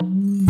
Hum.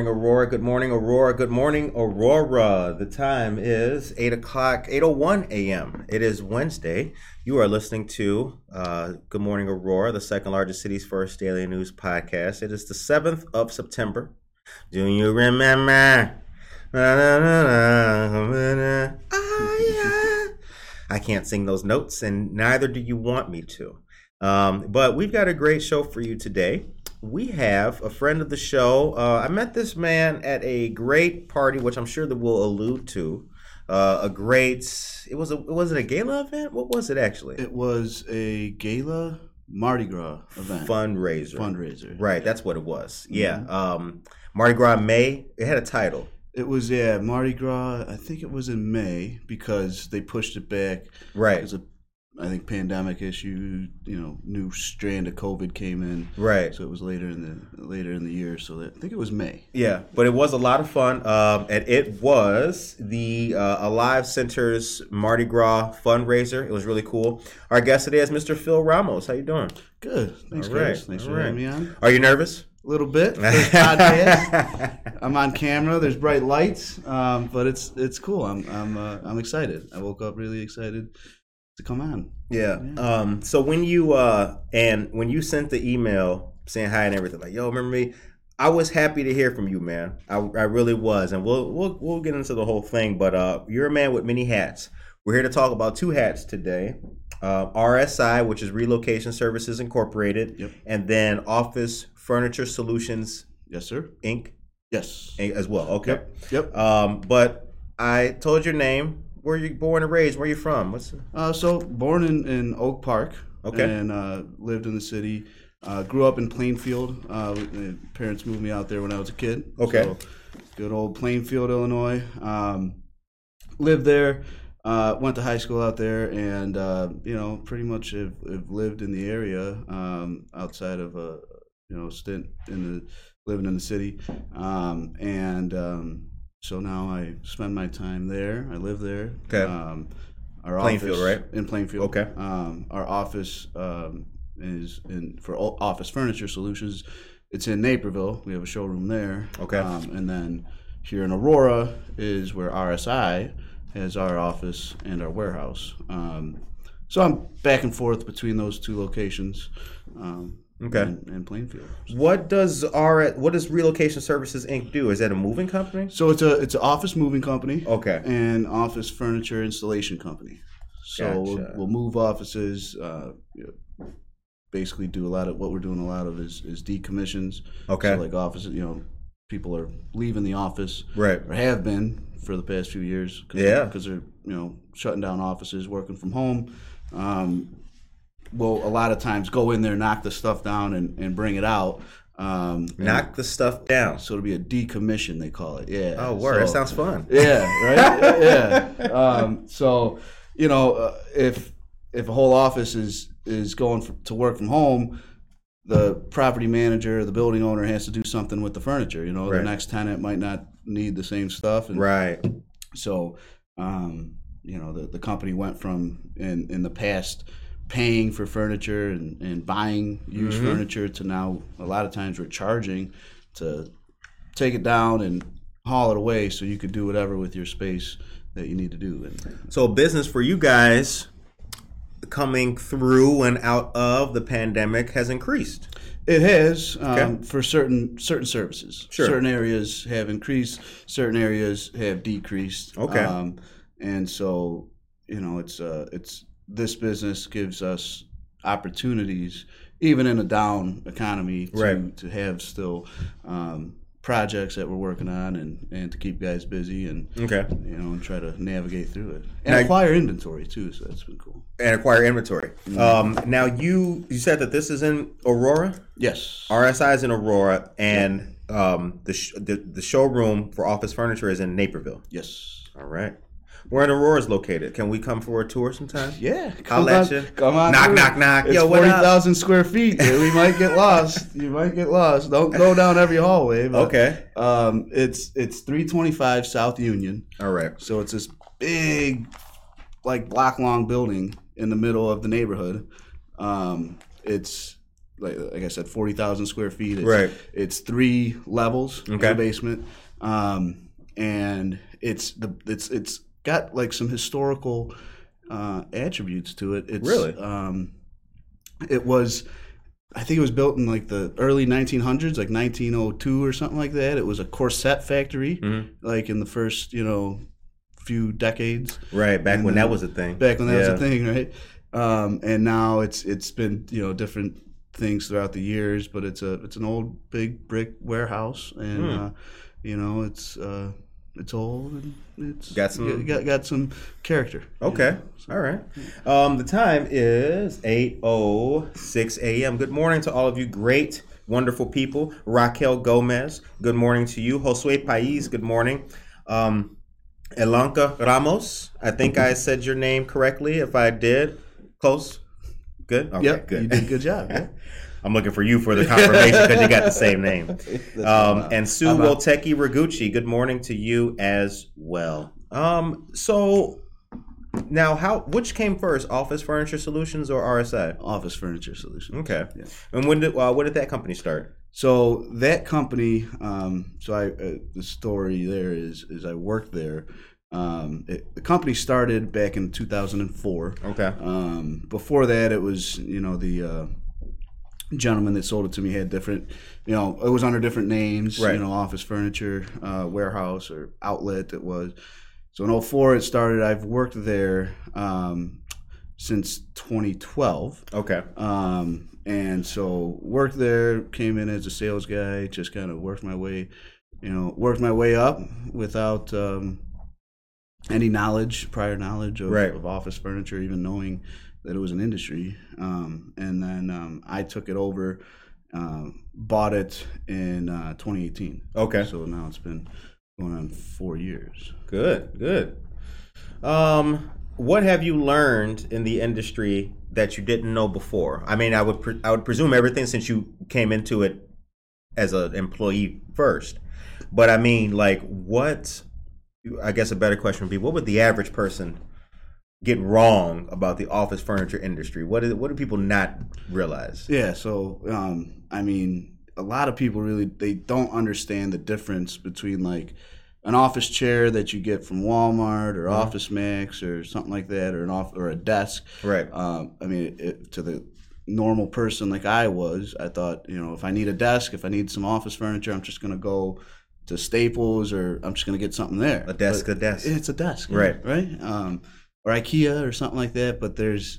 morning, Aurora. Good morning, Aurora. Good morning, Aurora. The time is 8 o'clock, 8.01 a.m. It is Wednesday. You are listening to uh, Good Morning, Aurora, the second largest city's first daily news podcast. It is the 7th of September. Do you remember? I can't sing those notes, and neither do you want me to. Um, but we've got a great show for you today we have a friend of the show. Uh, I met this man at a great party, which I'm sure that we'll allude to. Uh, a great. It was a. Was it a gala event? What was it actually? It was a gala Mardi Gras event. Fundraiser. Fundraiser. Right. That's what it was. Yeah. Mm-hmm. Um, Mardi Gras May. It had a title. It was yeah Mardi Gras. I think it was in May because they pushed it back. Right. Because of I think pandemic issue, you know, new strand of COVID came in. Right. So it was later in the later in the year. So I think it was May. Yeah, but it was a lot of fun, um, and it was the uh, Alive Center's Mardi Gras fundraiser. It was really cool. Our guest today is Mr. Phil Ramos. How you doing? Good. Thanks, All right. guys. Thanks All for right. having me on. Are you nervous? A little bit. I'm on camera. There's bright lights, um, but it's it's cool. I'm I'm uh, I'm excited. I woke up really excited to come on. Yeah. yeah. Um, so when you uh and when you sent the email saying hi and everything, like, yo, remember me? I was happy to hear from you, man. I, I really was, and we'll we'll we'll get into the whole thing. But uh, you're a man with many hats. We're here to talk about two hats today. Uh, RSI, which is Relocation Services Incorporated, yep. and then Office Furniture Solutions. Yes, sir. Inc. Yes, as well. Okay. Yep. yep. Um, but I told your name where you born and raised? Where you from? What's uh, so born in, in Oak Park. Okay. And uh, lived in the city. Uh, grew up in Plainfield. Uh, parents moved me out there when I was a kid. Okay. So, good old Plainfield, Illinois. Um, lived there. Uh, went to high school out there, and uh, you know, pretty much have, have lived in the area um, outside of a you know stint in the living in the city, um, and um, so now I spend my time there. I live there. Okay. Um, our Plainfield, office, right? In Plainfield. Okay. Um, our office um, is in for office furniture solutions. It's in Naperville. We have a showroom there. Okay. Um, and then here in Aurora is where RSI has our office and our warehouse. Um, so I'm back and forth between those two locations. Um, Okay. In, in Plainfield. What does our what does Relocation Services Inc. do? Is that a moving company? So it's a it's an office moving company. Okay. And office furniture installation company. So gotcha. we'll, we'll, move offices. Uh, you know, basically, do a lot of what we're doing. A lot of is is decommissions. Okay. So like offices, you know, people are leaving the office. Right. Or have been for the past few years. Cause yeah. Because they're you know shutting down offices, working from home. Um, will a lot of times go in there, knock the stuff down, and, and bring it out. Um, knock the stuff down. So it'll be a decommission, they call it. Yeah. Oh, word. So, that sounds fun. Yeah. Right. yeah. Um, so you know, uh, if if a whole office is is going for, to work from home, the property manager, the building owner has to do something with the furniture. You know, right. the next tenant might not need the same stuff. And right. So, um, you know, the, the company went from in in the past paying for furniture and, and buying used mm-hmm. furniture to now a lot of times we're charging to take it down and haul it away so you could do whatever with your space that you need to do. And, so business for you guys coming through and out of the pandemic has increased. It has um, for certain certain services. Sure. Certain areas have increased. Certain areas have decreased. Okay. Um, and so you know it's uh, it's this business gives us opportunities, even in a down economy, to, right. to have still um, projects that we're working on and, and to keep guys busy and okay. you know and try to navigate through it and now, acquire inventory too. So that's been cool. And acquire inventory. Mm-hmm. Um, now you you said that this is in Aurora. Yes. RSI is in Aurora, and um, the, sh- the the showroom for office furniture is in Naperville. Yes. All right. Where in Aurora is located? Can we come for a tour sometime? Yeah, come I'll on, you. Come on, knock, knock, knock. It's Yo, forty thousand square feet. Dude. We might get lost. You might get lost. Don't go down every hallway. But, okay. Um, it's it's three twenty five South Union. All right. So it's this big, like block long building in the middle of the neighborhood. Um, it's like, like I said, forty thousand square feet. It's, Right. It's three levels in Okay. the basement, um, and it's the it's it's got like some historical uh, attributes to it. It's, Really? Um, it was. I think it was built in like the early 1900s, like 1902 or something like that. It was a corset factory, Mhm. like in the first, you know, few decades Right back And when then- that was a thing. back when that was a thing, right? Um, and now it's it's been you know different things throughout the years, but it's a it's an old big brick warehouse, and Hmm. uh, you know it's uh, it's old and it's Got some- got, got some character. you Okay. know, so- All right. Um, the time is 8.06 a.m. Good morning to all of you great, wonderful people. Raquel Gomez, good morning to you. Josue Pais, good morning. Um, Elanca Ramos, I think I said your name correctly. If I did, close. Good? Okay, Yep, good. you did a good job. Yeah. I'm looking for you for the confirmation because you got the same name. Um, and Sue I'm out. Woteki Raguchi, good morning to you as well. Um, so now, how which came first, Office Furniture Solutions or RSI? Office Furniture Solutions. Okay. Yeah. And when did uh, when did that company start? So that company, um, so I uh, the story there is is I worked there. Um, it, the company started back in 2004. Okay. Um, before that, it was you know the uh, gentleman that sold it to me had different, you know, it was under different names. Right. You know, office furniture, uh, warehouse, or outlet. It was. So in 04 it started. I've worked there um, since 2012. Okay. Um, and so worked there, came in as a sales guy, just kind of worked my way, you know, worked my way up without um, any knowledge, prior knowledge of, Right. of office furniture, even knowing that it was an industry. Um, and then um, I took it over, um, bought it in uh, 2018. Okay. So now it's been going on four years. Good. Good. Um, what have you learned in the industry that you didn't know before? I mean, I would pre- I would presume everything since you came into it as an employee first. But I mean, like, what? I guess a better question would be, what would the average person get wrong about the office furniture industry? What is what do people not realize? Yeah, so um, I mean, a lot of people really they don't understand the difference between like an office chair that you get from Walmart or Office Max or something like that, or an off or a desk. Right. Um, I mean, it, to the normal person like I was, I thought you know if I need a desk, if I need some office furniture, I'm just gonna go to Staples or I'm just gonna get something there. A desk, But a desk. It's a desk, Right. Right. Um, or IKEA or something like that. But there's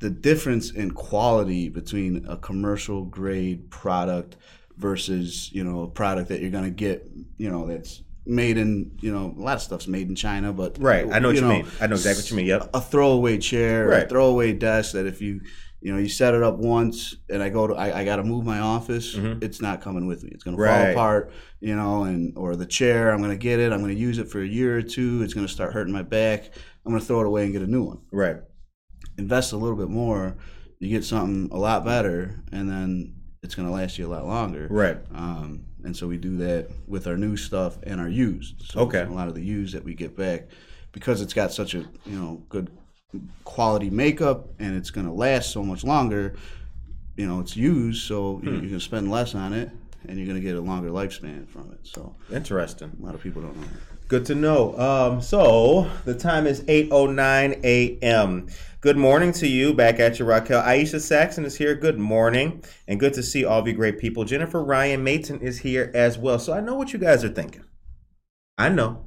the difference in quality between a commercial grade product versus you know a product that you're gonna get you know that's made in you know a lot of stuff's made in China, but Right. I know what you, mean. I know exactly what you mean. Yep. a throwaway chair, Right. a throwaway desk that if you you know you set it up once and I go to I, I got to move my office, Mhm. it's not coming with me. It's gonna Right. fall apart, you know, and or the chair I'm gonna get it, I'm gonna use it for a year or two. It's gonna start hurting my back. I'm gonna throw it away and get a new one. Right. Invest a little bit more, you get something a lot better, and then it's gonna last you a lot longer. Right. Um, and so we do that with our new stuff and our used. So Okay. a lot of the used that we get back because it's got such a you know good quality makeup and it's going to last so much longer. You know, it's used, so you- Hmm. you're going to spend less on it and you're going to get a longer lifespan from it. So Interesting. a lot of people don't know. that. Good to know. Um, so the time is 8.09 a.m. Good morning to you. Back at you, Raquel. Aisha Saxon is here. Good morning. And good to see all of you great people. Jennifer Ryan Maton is here as well. So I know what you guys are thinking. I know.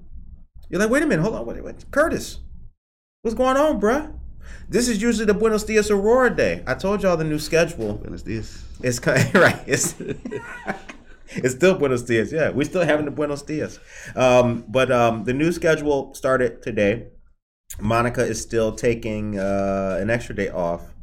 You're like, wait a minute. Hold on. Wait, wait. Curtis, what's going on, bruh? This is usually the Buenos Dias Aurora day. I told y'all the new schedule. Buenos dias. It's kind right. It's it's still Buenos Dias. Yeah, we're still having the Buenos Dias. Um, but um, the new schedule started today. Monica is still taking uh, an extra day off.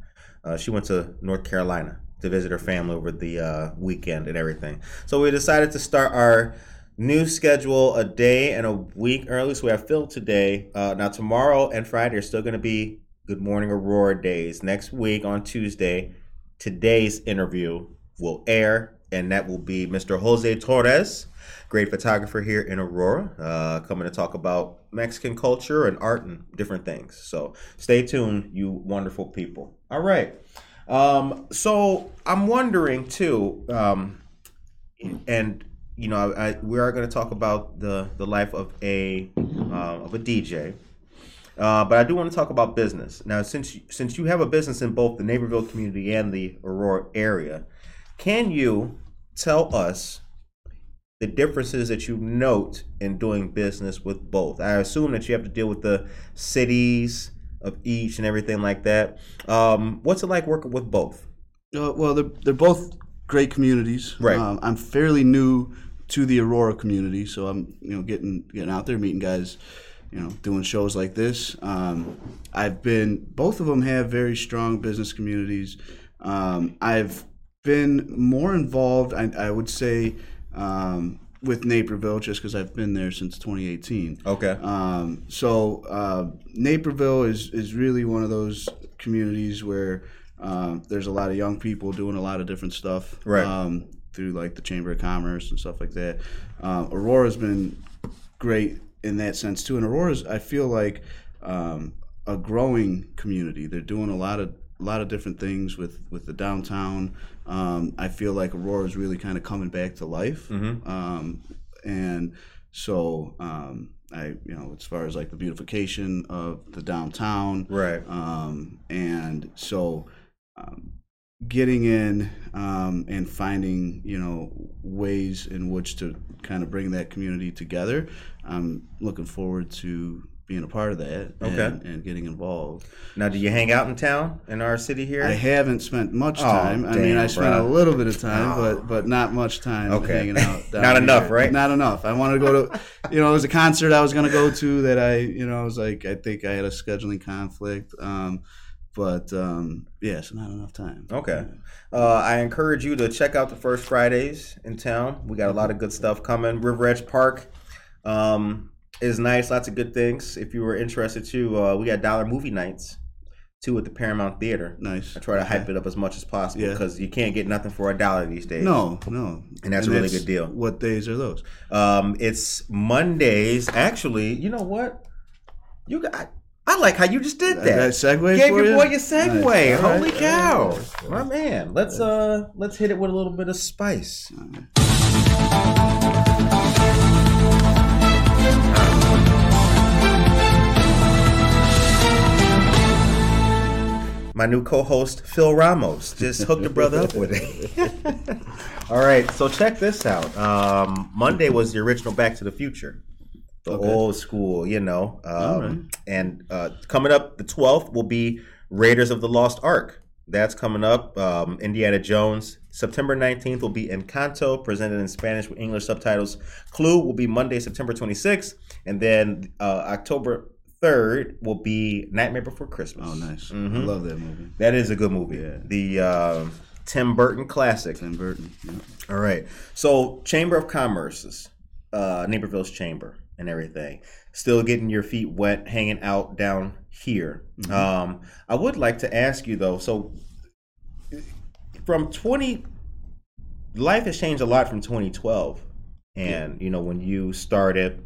Uh, she went to North Carolina to visit her family over the uh, weekend and everything. So we decided to start our new schedule a day and a week early. So we have Phil today. Uh, now tomorrow and Friday are still going to be Good Morning Aurora days. Next week on Tuesday, today's interview will air, and that will be Mr. Jose Torres, great photographer here in Aurora, uh, coming to talk about Mexican culture and art and different things. So stay tuned, you wonderful people. All right. Um, so I'm wondering too, um, and you know, I, we are going to talk about the the life of a uh, of a DJ. Uh, but I do want to talk about business now. Since since you have a business in both the Naperville community and the Aurora area, can you tell us the differences that you note in doing business with both? I assume that you have to deal with the cities of each and everything like that. Um, what's it like working with both? Uh, well, they're, they're both great communities. Right. Um, I'm fairly new to the Aurora community, so I'm you know getting getting out there, meeting guys, you know, doing shows like this. Um, I've been both of them have very strong business communities. Um, I've been more involved, I, I would say, um, with Naperville just because I've been there since 2018. Okay. Um, so uh, Naperville is is really one of those communities where um, there's a lot of young people doing a lot of different stuff. Right. Um, through like the Chamber of Commerce and stuff like that. Um, Aurora's been great in that sense too, and Aurora's I feel like um, a growing community. They're doing a lot of a lot of different things with with the downtown. Um, I feel like Aurora is really kind of coming back to life, um, and so um, I you know as far as like the beautification of the downtown, Right. um, and so um, getting in um, and finding you know ways in which to kind of bring that community together. I'm looking forward to being a part of that Okay. and, and getting involved. Now, do you hang out in town in our city here? I haven't spent much Oh, time. I mean, damn, I spent a little bit of time, but but not much time Okay. hanging out. Not enough, right? Not enough. I wanted to go to, you know, it was a concert I was going to go to that I, you know, I was like, I think I had a scheduling conflict. Um, but um, yeah, so not enough time. Okay. Uh, I encourage you to check out the first Fridays in town. We got a lot of good stuff coming. River Edge Park um, is nice. Lots of good things. If you were interested too, uh, we got dollar movie nights too at the Paramount Theater. Nice. I try to hype it up as much as possible Yeah. because you can't get nothing for a dollar these days. No, no. And that's a really good deal. What days are those? Um, it's Mondays. Actually, you know what? You got. I like how you just did that. That segue Gave your you? boy your segue. Nice. Holy right. cow, my man! Let's uh, let's hit it with a little bit of spice. My new co-host Phil Ramos just hooked the brother up with it. All right, so check this out. Um, Monday was the original Back to the Future, the Okay. old school, you know. Um, right. And uh, coming up, the twelfth will be Raiders of the Lost Ark. That's coming up. Um, Indiana Jones. September 19th will be Encanto, presented in Spanish with English subtitles. Clue will be Monday, September 26th. And then uh, October 3rd will be Nightmare Before Christmas. Oh, nice. Mhm. I love that movie. That is a good movie. Yeah. The uh, Tim Burton classic. Tim Burton. Yeah. All right. So, Chamber of Commerce's, uh, Naperville's chamber and everything. Still getting your feet wet, hanging out down here. Um, I would like to ask you though. So, from twenty, life has changed a lot from twenty twelve, and you know when you started,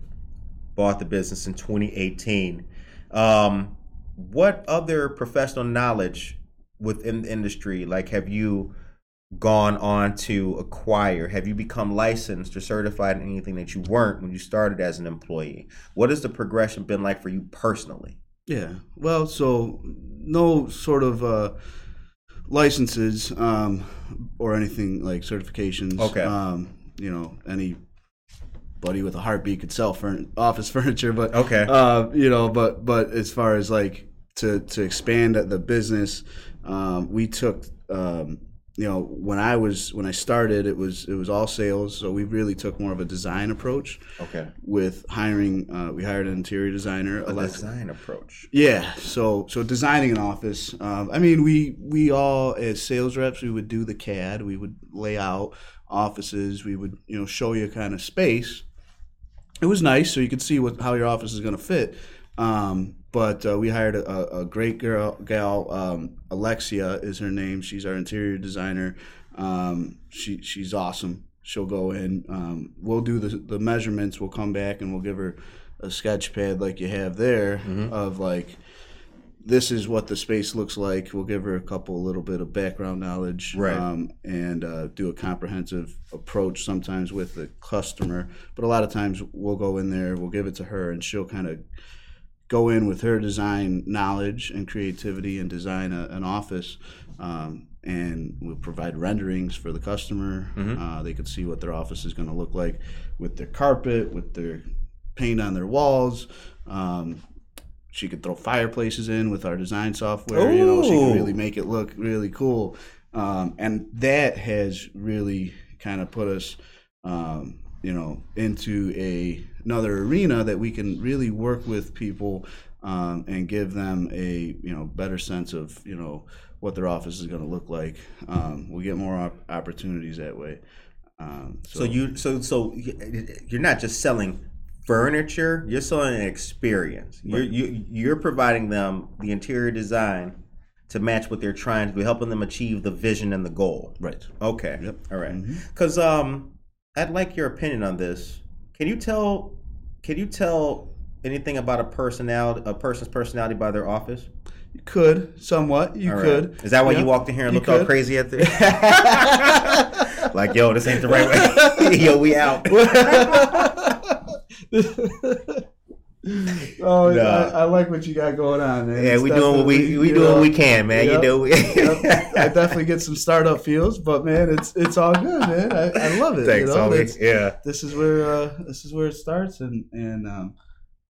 bought the business in twenty eighteen. Um, what other professional knowledge within the industry, like, have you? gone on to acquire? Have you become licensed or certified in anything that you weren't when you started as an employee? What has the progression been like for you personally? Yeah. Well, so no sort of uh, licenses um, or anything like certifications. Okay. Um, you know, any buddy with a heartbeat could sell furn- office furniture, but Okay. uh, you know, but but as far as like to to expand the business, um, we took. Um, you know, when I was when I started, it was it was all sales. So we really took more of a design approach Okay. with hiring. Uh, we hired an interior designer, A design approach. yeah, so so designing an office. Um, I mean, we we all as sales reps, we would do the CAD. We would lay out offices. We would you know show you kind of space. It was nice, so you could see what how your office is going to fit. Um, but uh, we hired a, a great girl, gal. Um, Alexia is her name. She's our interior designer. Um, she she's awesome. She'll go in. Um, we'll do the the measurements. We'll come back and we'll give her a sketch pad like you have there of like this is what the space looks like. We'll give her a couple little bit of background knowledge, Right. Um, and uh, do a comprehensive approach. Sometimes with the customer, but a lot of times we'll go in there, we'll give it to her, and she'll kind of go in with her design knowledge and creativity and design a, an office. Um, and we'll provide renderings for the customer. Uh, they could see what their office is going to look like with their carpet, with their paint on their walls. Um, she could throw fireplaces in with our design software. You know, she could really make it look really cool. Um, and that has really kind of put us, um, you know, into a another arena that we can really work with people um, and give them a you know better sense of you know what their office is going to look like. Um, we get more op- opportunities that way. Um, So you so so you're not just selling furniture; you're selling an experience. You're you, you're providing them the interior design to match what they're trying to do, helping them achieve the vision and the goal. right. Okay. Yep. All right. Because um, I'd like your opinion on this. Can you tell? Can you tell anything about a personality, a person's personality by their office? You could somewhat. You right. could. Is that why Yeah. you walked in here and You looked all crazy at the? like, yo, this ain't the right way. yo, we out. oh, No. I, I like what you got going on, man. Yeah, It's we doing what we we doing know, what we can, man. Yep. You know. yep. I definitely get some startup feels, but man, it's it's all good, man. I, I love it. Thanks, you know? homie. Yeah. This is where uh, this is where it starts, and and um,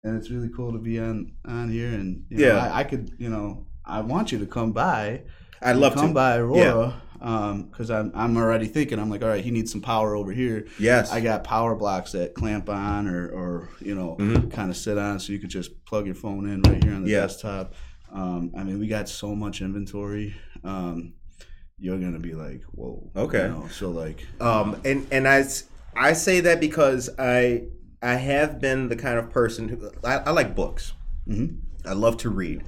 and it's really cool to be on on here, and you know, Yeah. I, I could, you know, I want you to come by. I'd love come to. Come by Aurora. Um, because I'm I'm already thinking I'm like, all right, he needs some power over here. Yes. I got power blocks that clamp on or, or you know, Mhm. kind of sit on so you could just plug your phone in right here on the Yeah. desktop. Um, I mean, we got so much inventory. Um, you're gonna be like, whoa. Okay. You know, so like, Um, and and I I say that because I I have been the kind of person who I, I like books. Mhm. I love to read.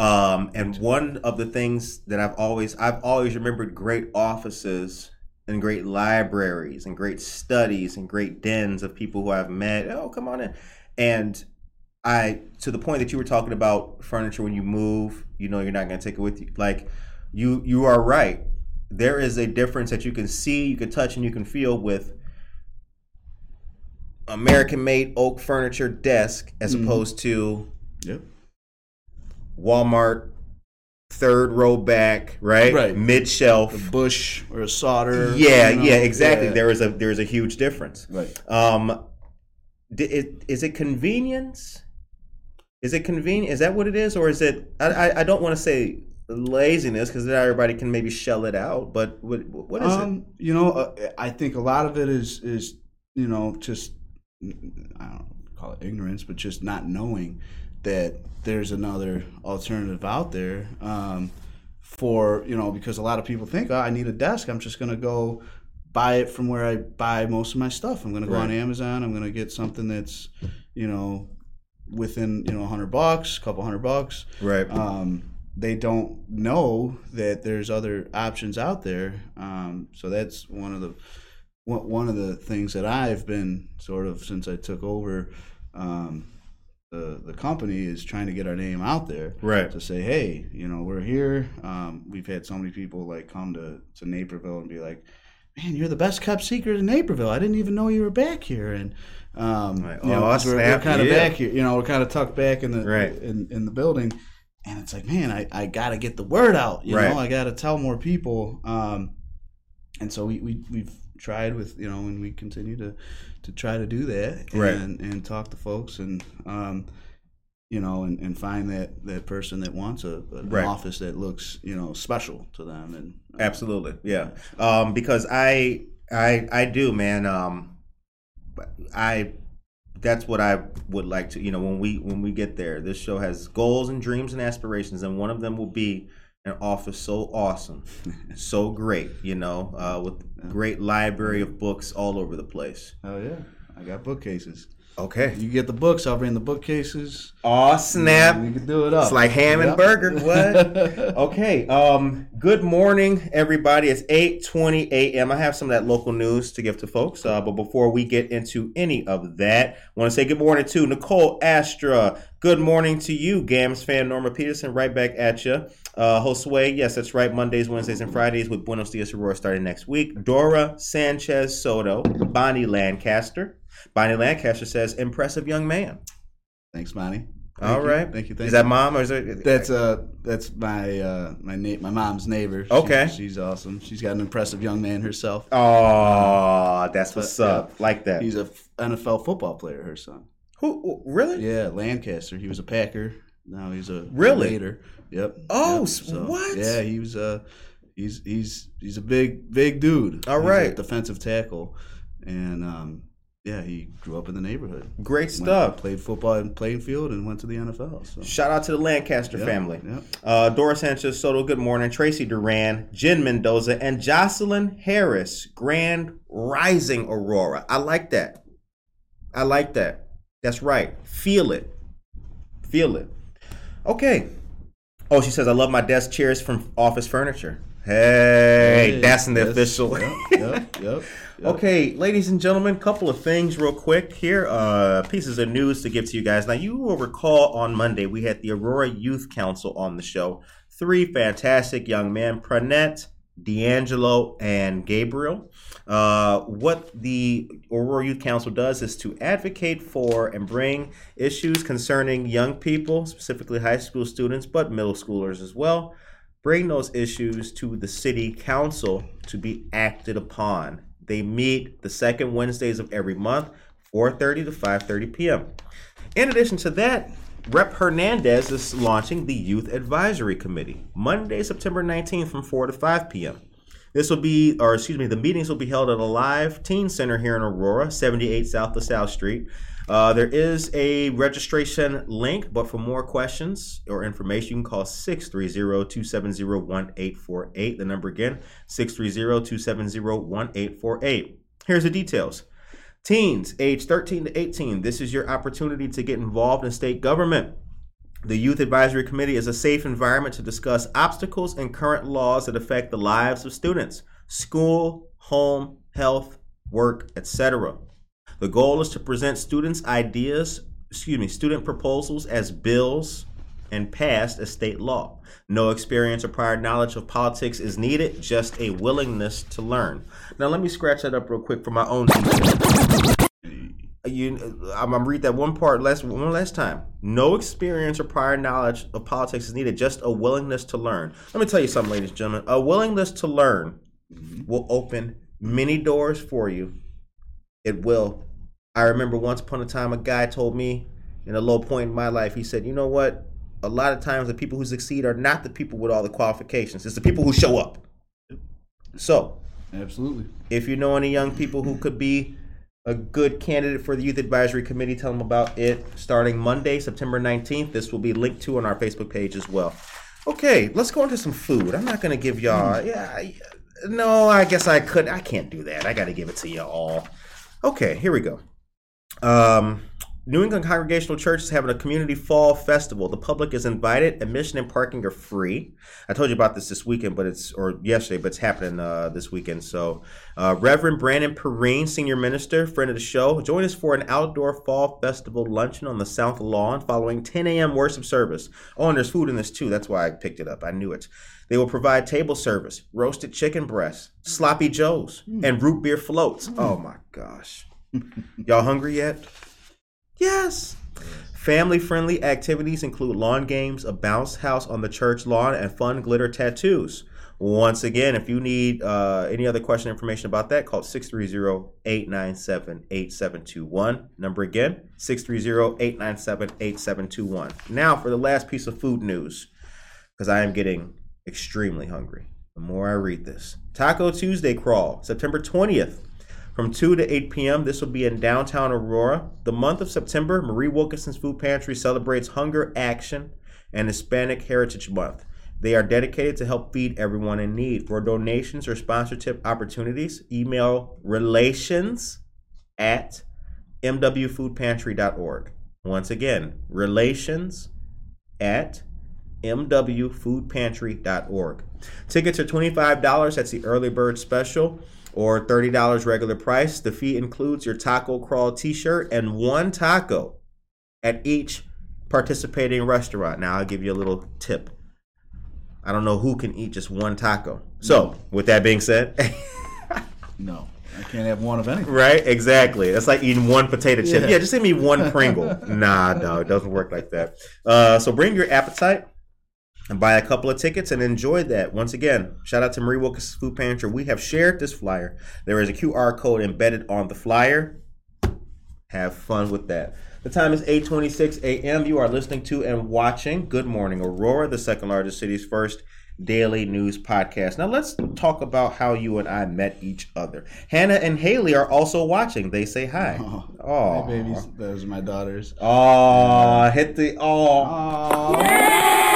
Um, and one of the things that I've always I've always remembered great offices and great libraries and great studies and great dens of people who I've met. Oh, come on in. And I to the point that you were talking about furniture when you move, you know you're not going to take it with you. Like you you are right. There is a difference that you can see, you can touch and you can feel with American made oak furniture desk as Mhm. opposed to yep. Walmart third row back, right? Right. Mid shelf. Bush or a Sauder. Yeah, you know? yeah, exactly. Yeah. There is a there is a huge difference. Right. Um, it- is it convenience? Is it convenient? Is that what it is, or is it? I I, I don't want to say laziness because not everybody can maybe shell it out. But what what is um, You know, uh, I think a lot of it is is you know just I don't call it ignorance, but just not knowing that there's another alternative out there. Um, for you know, because a lot of people think, oh, I need a desk. I'm just gonna go buy it from where I buy most of my stuff. I'm gonna go on Amazon. I'm gonna get something that's you know within you know 100 bucks, a couple hundred bucks? Right. um, they don't know that there's other options out there. Um, so that's one of the one one of the things that I've been sort of since I took over um, the the company is trying to get our name out there right. to say, hey, you know, we're here. Um, we've had so many people like come to to Naperville and be like, man, you're the best kept secret in Naperville. I didn't even know you were back here, and um, Like, you know, oh, we're, snap, kind of yeah. back here. You know, we're kind of tucked back in the Right. in, in the building, and it's like, man, I, I got to get the word out. You Right. know, I got to tell more people. Um, and so we, we we've tried with you know, and we continue to to try to do that, Right. and and talk to folks and. Um, you know, and, and find that, that person that wants a, a- an Right. office that looks, you know, special to them. And uh, Absolutely, yeah. Um, because I, I, I do, man. Um, I, that's what I would like to. You know, when we when we get there, this show has goals and dreams and aspirations, and one of them will be an office so awesome, so great. You know, uh, with great library of books all over the place. Oh yeah, I got bookcases. Okay. You get the books, I'll bring the bookcases. Aw, snap. We can do it up. It's like ham and Yep. burger. What? okay. Um. Good morning, everybody. It's eight twenty a.m. I have some of that local news to give to folks. Uh, but before we get into any of that, I want to say good morning to Nicole Astra, Good morning to you, Gams fan Norma Peterson, right back at you. Uh, Josue, yes, that's right. Mondays, Wednesdays, and Fridays with Buenos Dias Aurora starting next week. Dora Sanchez Soto, Bonnie Lancaster. Bonnie Lancaster says, impressive young man. Thanks, Bonnie. All Thank you. right. Thank you. Thank Is you. that mom or is it? That's uh that's my uh my na- my mom's neighbor. She- Okay. she's awesome. She's got an impressive young man herself. Oh, that's what's But, yeah. up. Like that. He's a NFL football player. Her son. Who? Really? Yeah, Lancaster. He was a Packer. Now he's a Really? Raider. Yep. Oh, Yep. s- what? Yeah, he was uh he's he's he's a big big dude. All a defensive tackle, and um yeah, he grew up in the neighborhood. Great Went- stuff. played football in Plainfield and went to the NFL. So. Shout out to the Lancaster Yep, family. yep. Uh, Dora Sanchez Soto, good morning. Tracy Duran, Jen Mendoza, and Jocelyn Harris, Grand Rising Aurora. I like that. I like that. That's right. Feel it. Feel it. Okay. Oh, she says, I love my desk chairs from Office Furniture. Hey, Hey, that's in the yes, official. Yep, yep, yep, yep. Okay, ladies and gentlemen, couple of things real quick here. Uh, pieces of news to give to you guys. Now, you will recall on Monday we had the Aurora Youth Council on the show. Three fantastic young men, Pranette, D'Angelo, and Gabriel. Uh, what the Aurora Youth Council does is to advocate for and bring issues concerning young people, specifically high school students, but middle schoolers as well. Bring those issues to the city council to be acted upon. They meet the second Wednesdays of every month, 4:30 to 5:30 p.m. In addition to that, Rep Hernandez is launching the Youth Advisory Committee Monday, September 19th from 4 to 5 p.m. This will be, or excuse me, the meetings will be held at a live teen center here in Aurora, 78 South LaSalle Street. Uh, there is a registration link, but for more questions or information, you can call 630-270-1848. The number again, 630-270-1848. Here's the details. Teens age 13 to 18, this is your opportunity to get involved in state government. The Youth Advisory Committee is a safe environment to discuss obstacles and current laws that affect the lives of students, school, home, health, work, etc. The goal is to present students' ideas, excuse me, student proposals as bills and passed as state law. No experience or prior knowledge of politics is needed, just a willingness to learn. Now, let me scratch that up real quick for my own. You, I'm gonna read that one part last one last time. No experience or prior knowledge of politics is needed, just a willingness to learn. Let me tell you something, ladies and gentlemen. A willingness to learn will open many doors for you. It will. I remember once upon a time, a guy told me in a low point in my life, he said, "You know what? A lot of times, the people who succeed are not the people with all the qualifications. It's the people who show up." So, Absolutely. if you know any young people who could be a good candidate for the Youth Advisory Committee, tell them about it starting Monday, September 19th. This will be linked to on our Facebook page as well. Okay, let's go into some food. I'm not going to give y'all. Yeah, I- no, I guess I could. I can't do that. I got to give it to you all. Okay, here we go. Um, New England Congregational Church is having a community fall festival. The public is invited. Admission and parking are free. I told you about this this weekend, but it's or yesterday, but it's happening uh, this weekend. So, uh, Reverend Brandon Perrine, senior minister, friend of the show, join us for an outdoor fall festival luncheon on the south lawn following 10 a.m. worship service. Oh, and there's food in this too. That's why I picked it up. I knew it. They will provide table service, roasted chicken breasts, sloppy joes, and root beer floats. Oh my gosh. Y'all hungry yet? Yes. Family friendly activities include lawn games, a bounce house on the church lawn, and fun glitter tattoos. Once again, if you need uh, any other question information about that, call 630-897-8721. Number again, 630-897-8721. Now for the last piece of food news, because I am getting extremely hungry. The more I read this. Taco Tuesday crawl, September 20th from 2 to 8 p.m. This will be in downtown Aurora. The month of September, Marie Wilkinson's Food Pantry celebrates Hunger Action and Hispanic Heritage Month. They are dedicated to help feed everyone in need. For donations or sponsorship opportunities, email relations at mwfoodpantry.org. Once again, relations at mwfoodpantry.org. Tickets are $25. That's the early bird special or $30 regular price. The fee includes your taco crawl t-shirt and one taco at each participating restaurant. Now I'll give you a little tip. I don't know who can eat just one taco. So, with that being said, No, I can't have one of anything. right? Exactly. That's like eating one potato chip. Yeah. Yeah, just give me one Pringle. nah, no, it doesn't work like that. Uh, so bring your appetite and buy a couple of tickets and enjoy that. Once again, shout out to Marie Wilkes Food Pantry. We have shared this flyer. There is a QR code embedded on the flyer. Have fun with that. The time is 8:26 a.m. You are listening to and watching Good Morning Aurora, the second largest city's first daily news podcast. Now let's talk about how you and I met each other. Hannah and Haley are also watching. They say hi. Oh, babies, those are my daughters. Oh, hit the oh.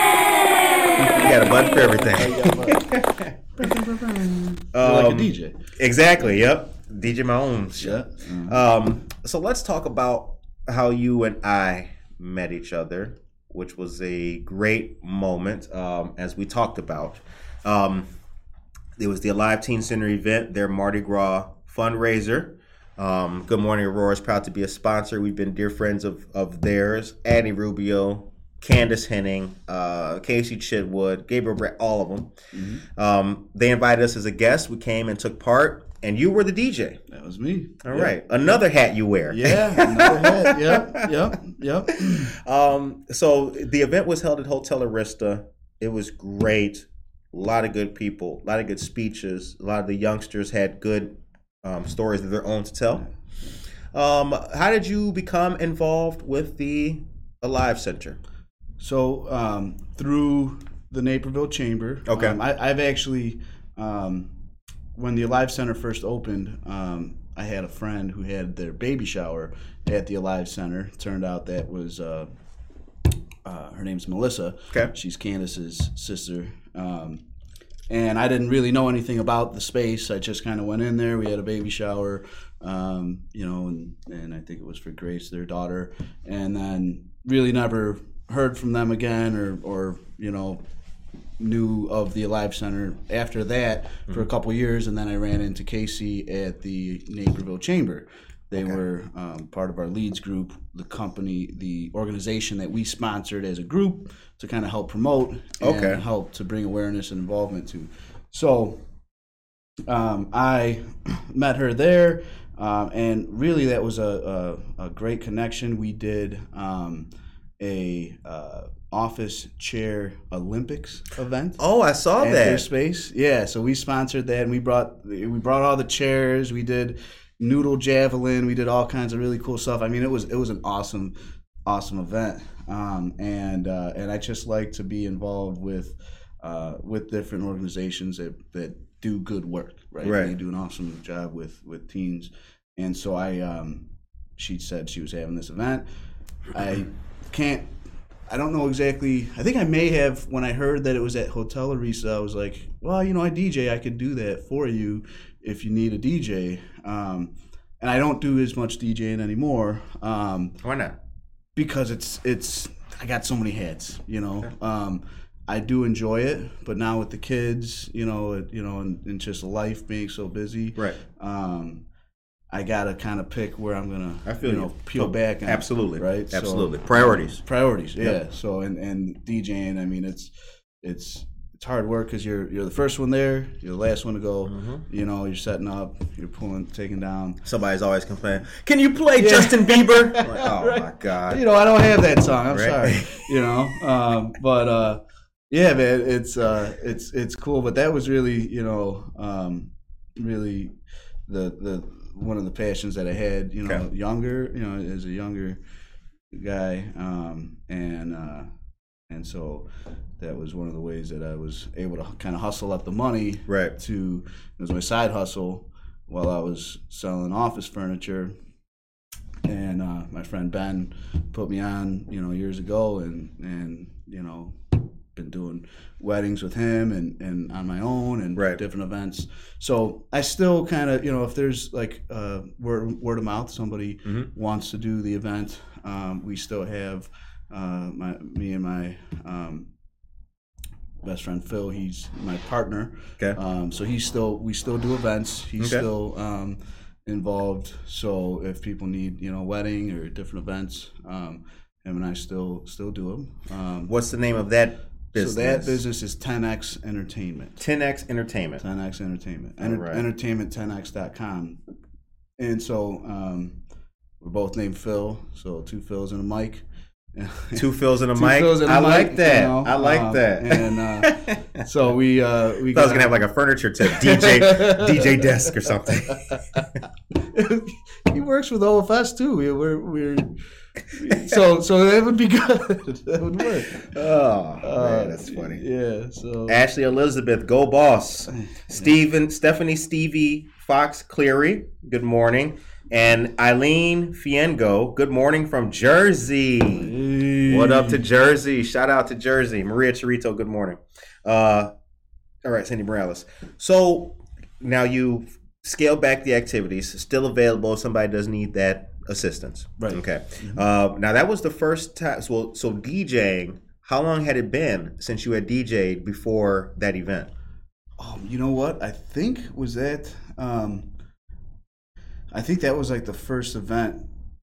You got a button for everything. You're like a Um, DJ. Exactly. Yep. DJ Mahomes. Yeah. Mhm. Um, so let's talk about how you and I met each other, which was a great moment, um, as we talked about. Um, it was the Alive Teen Center event, their Mardi Gras fundraiser. Um, Good Morning Aurora is proud to be a sponsor. We've been dear friends of, of theirs. Annie Rubio, Candace Henning, uh, Casey Chidwood, Gabriel Brett, all of them. Um, they invited us as a guest. We came and took part, and you were the DJ. That was me. All right, another hat you wear. Yeah. another hat. Yep. Yep. Yep. Um, so the event was held at Hotel Arista. It was great. A lot of good people, a lot of good speeches. A lot of the youngsters had good um, stories of their own to tell. Um, how did you become involved with the Alive Center? So um, through the Naperville Chamber. Okay. Um, I, I've actually, um, when the Alive Center first opened, um, I had a friend who had their baby shower at the Alive Center. Turned out that was uh, uh, her name's Melissa. Okay. She's Candace's sister. Um, and I didn't really know anything about the space. I just kind of went in there. We had a baby shower, um, you know, and, and I think it was for Grace, their daughter, and then really never heard from them again, or or you know, knew of the Alive Center after that for a couple years, and then I ran into Casey at the Naperville Chamber. They were um, part of our leads group, the company, the organization that we sponsored as a group to kind of help promote and Okay. help to bring awareness and involvement to. So um, I met her there, um, and really that was a, a, a great connection. We did um, a uh, office chair Olympics event Oh, I saw at that. space. Yeah, so we sponsored that, and we brought we brought all the chairs. We did noodle javelin. We did all kinds of really cool stuff. I mean, it was it was an awesome awesome event, um, and uh, and I just like to be involved with uh, with different organizations that that do good work. Right, Right. they do an awesome job with with teens, and so I um, she said she was having this event. I can't I don't know exactly. I think I may have when I heard that it was at Hotel Arista. I was like, well, you know, I DJ. I could do that for you if you need a DJ. Um, and I don't do as much DJing anymore um, Why not? because it's it's I got so many hats. You know, um, I do enjoy it, but now with the kids, you know, it, you know, and, and just life being so busy, Right. um, I gotta kind of pick where I'm gonna, I feel you know, you. peel back. On, absolutely. right? So- Absolutely. Priorities. priorities yeah Yep. so and and djing i mean it's it's it's hard work because you're you're the first one there you're the last one to go Mm-hmm. you know you're setting up you're pulling taking down Somebody's always complaining. Can you play Justin Bieber? Like, oh Right. my God. you know i don't have that song i'm Right. sorry you know um but uh yeah man it's uh it's it's cool but that was really you know um really the the one of the passions that i had you know Okay. younger you know as a younger guy um and uh and so that was one of the ways that I was able to kind of hustle up the money Right. to it was my side hustle while I was selling office furniture. And uh, my friend Ben put me on, you know, years ago, and and you know, been doing weddings with him and and on my own and Right. different events. So I still kind of, you know, if there's like uh, word word of mouth, somebody Mhm. wants to do the event, um, we still have uh, my me and my um, best friend Phil. He's my partner. Okay. Um, so he's still we still do events. He's Okay. still um, involved. So if people need you know wedding or different events, um, him and I still still do them. Um, What's the name of that business? So that business is 10x Entertainment. 10x Entertainment. 10x Entertainment. Enter- right. Entertainment10x.com. And so um, we're both named Phil, so two Phils and a mic. Two fills and a mic. And a I mic, like that. you know, I like um, that. And uh, so we uh, we I thought I was gonna have like a furniture tip, DJ DJ desk or something. he works with OFS too. We, we're we're so so that would be good. that would work. Oh Uh, man, that's funny. Yeah. So Ashley Elizabeth, go boss. Stephen, Stephanie Stevie Fox Cleary, good morning. And Eileen Fiengo, good morning from Jersey. What up to Jersey? Shout out to Jersey. Maria Chirito, good morning. Uh, all right, Cindy Morales. So now you scale back the activities, still available if somebody does need that assistance. Right. Okay. Uh, now that was the first time. So, so DJing. How long had it been since you had DJed before that event? Oh, you know what? I think was that. Um, I think that was like the first event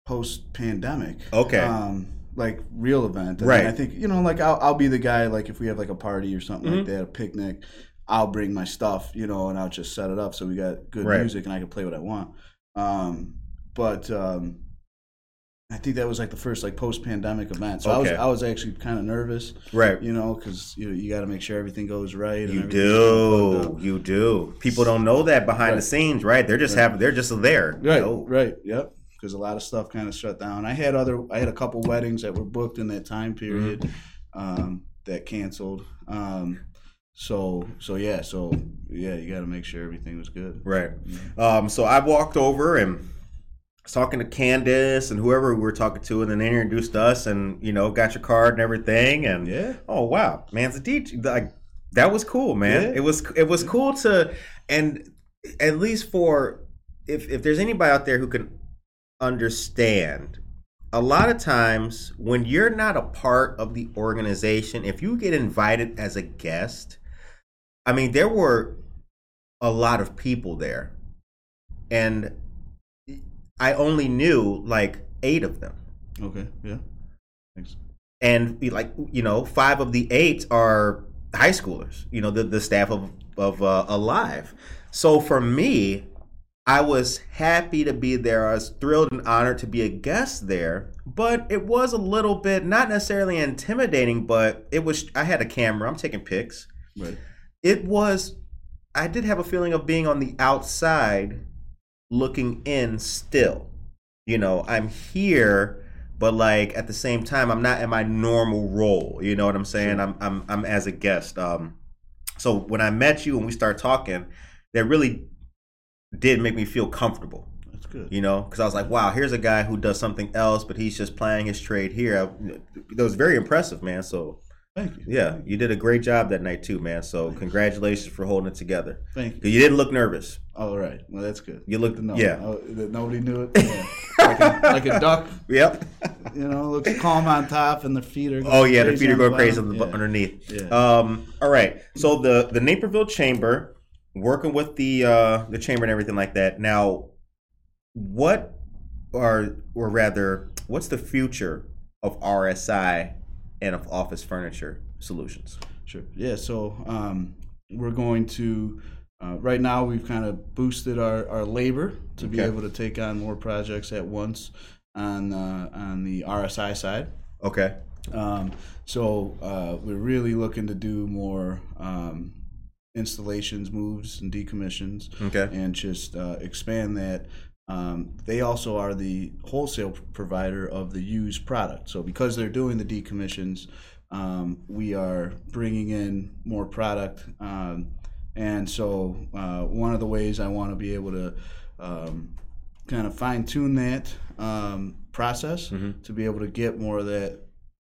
post pandemic. Okay. Um, like real event. I Right. mean, I think you know, like I'll I'll be the guy. Like if we have like a party or something Mhm. like that, a picnic, I'll bring my stuff, you know, and I'll just set it up so we got good Right. music and I can play what I want. Um, but um, I think that was like the first like post pandemic event. So I was I was actually kind of nervous, Right. you know, because you you got to make sure everything goes right. and You do. You do. People don't know that behind the scenes, right? They're just Right. have they're just there. Right, right, yep. Because a lot of stuff kind of shut down. I had other, I had a couple weddings that were booked in that time period Mm-hmm. um, that canceled. Um, so, so yeah, so yeah, you got to make sure everything was good. Right. Um, so I walked over and was talking to Candace and whoever we were talking to, and then they introduced us, and you know, got your card and everything, and Yeah, oh wow, man's a DJ. Like that was cool, man. Yeah. It was it was cool to, and at least for if if there's anybody out there who can understand. A lot of times when you're not a part of the organization, if you get invited as a guest, I mean, there were a lot of people there. And I only knew like eight of them. okay, yeah. Thanks. And like, you know, five of the eight are high schoolers, you know, the, the staff of, of uh, Alive. So for me, I was happy to be there. I was thrilled and honored to be a guest there. But it was a little bit, not necessarily intimidating, but it was, I had a camera, I'm taking pics. Right. it was i did have a feeling of being on the outside looking in still. You know i'm here but like at the same time i'm not in my normal role. You know what i'm saying? I'm i'm, I'm as a guest. Um so when i met you and we started talking that really did make me feel comfortable. That's good. you know because i was like wow here's a guy who does something else but he's just playing his trade here. I, that was very impressive man. So Thank you. yeah, you did a great job that night too, man. So congratulations for holding it together. Thank you. You didn't look nervous. All right. Well, that's good. You looked, No, yeah, oh, that nobody knew it. Yeah. like, a, like a duck, yep. you know, looks calm on top and the feet are. Oh yeah, the feet are going crazy on the, Yeah. underneath. Yeah. Um, all right. So the the Naperville Chamber, working with the uh, the chamber and everything like that. Now, what are or rather, what's the future of RSI and of Office Furniture Solutions? Sure. Yeah. So um, we're going to. Uh, right now, we've kind of boosted our, our labor to be able to take on more projects at once on uh, on the RSI side. Okay. Um, so uh, we're really looking to do more um, installations, moves, and decommissions, Okay. and just uh, expand that. Um, they also are the wholesale provider of the used product. So because they're doing the decommissions, um, we are bringing in more product. Um, and so uh, one of the ways I want to be able to um, kind of fine tune that um, process Mhm. to be able to get more of that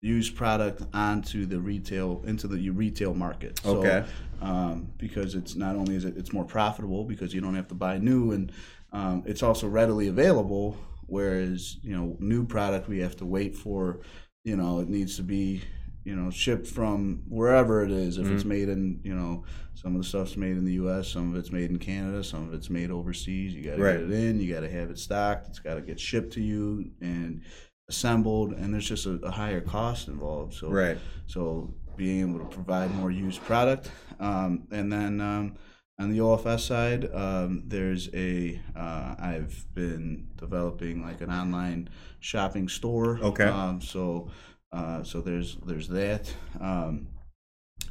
used product onto the retail into the retail market. So, Okay. Um, because it's not only is it it's more profitable because you don't have to buy new and um, it's also readily available. Whereas you know new product we have to wait for. You know it needs to be you know shipped from wherever it is. If it's made in you know some of the stuff's made in the U.S., some of it's made in Canada, some of it's made overseas. You got to Right. get it in. You got to have it stocked. It's got to get shipped to you and assembled, and there's just a, a higher cost involved. So Right. so being able to provide more used product, um, and then um, on the OFS side, um, there's a uh, I've been developing like an online shopping store. Okay. Um, so uh, so there's there's that, um,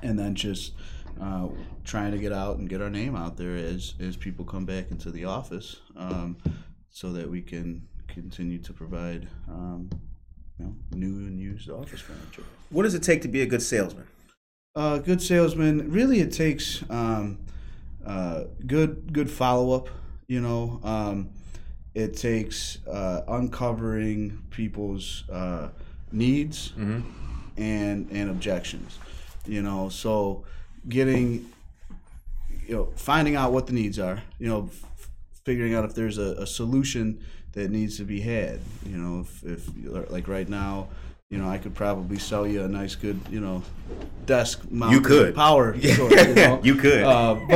and then just uh, trying to get out and get our name out there as as people come back into the office, um, so that we can continue to provide um, you know, new and used office furniture. What does it take to be a good salesman? Uh, good salesman. Really, it takes um, uh, good good follow up. You know, um, it takes uh, uncovering people's uh, needs and and objections. You know, so getting you know finding out what the needs are. You know, f- figuring out if there's a, a solution that needs to be had. You know, if, if like right now. You know, I could probably sell you a nice, good, you know, desk mount. You could. power. Sort, you, know? You could. Uh,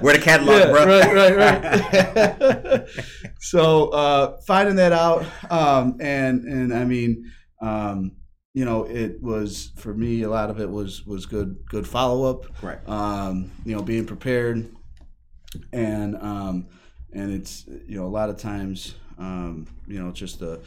Where the catalog, yeah, bro? right, right, right. so uh, finding that out, um, and and I mean, um, you know, it was for me. A lot of it was was good good follow up. Right. Um, you know, being prepared, and um, and it's you know a lot of times, um, you know, just a